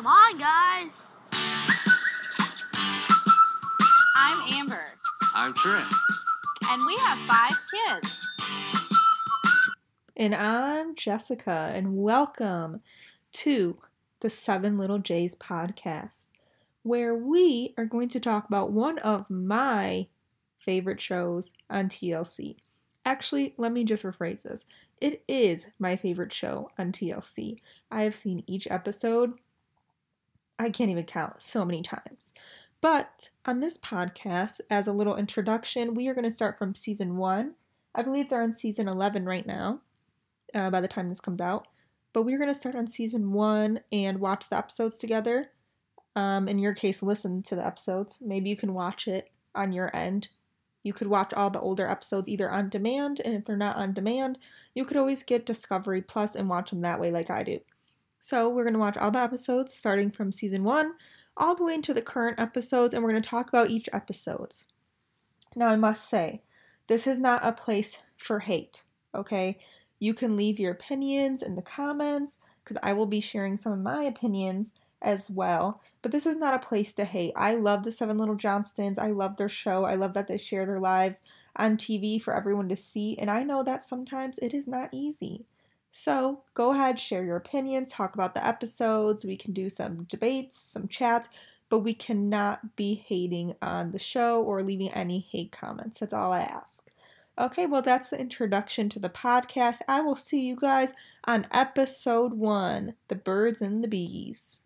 Come on, guys. I'm Amber, I'm Trent. and we have five kids. And I'm Jessica, and welcome to the Seven Little J's podcast, where we are going to talk about one of my favorite shows on TLC. Actually, let me just rephrase this. It is my favorite show on TLC. I have seen each episode, I can't even count, so many times. But on this podcast, as a little introduction, we are going to start from season one. I believe they're on season 11 right now uh, by the time this comes out. But we're going to start on season one and watch the episodes together. Um, in your case, listen to the episodes. Maybe you can watch it on your end. You could watch all the older episodes either on demand, and if they're not on demand, you could always get Discovery Plus and watch them that way, like I do. So, we're going to watch all the episodes starting from season one all the way into the current episodes, and we're going to talk about each episode. Now, I must say, this is not a place for hate, okay? You can leave your opinions in the comments because I will be sharing some of my opinions as well. But this is not a place to hate. I love the Seven Little Johnstons. I love their show. I love that they share their lives on TV for everyone to see. And I know that sometimes it is not easy. So go ahead, share your opinions, talk about the episodes. We can do some debates, some chats, but we cannot be hating on the show or leaving any hate comments. That's all I ask. Okay, well, that's the introduction to the podcast. I will see you guys on episode one The Birds and the Bees.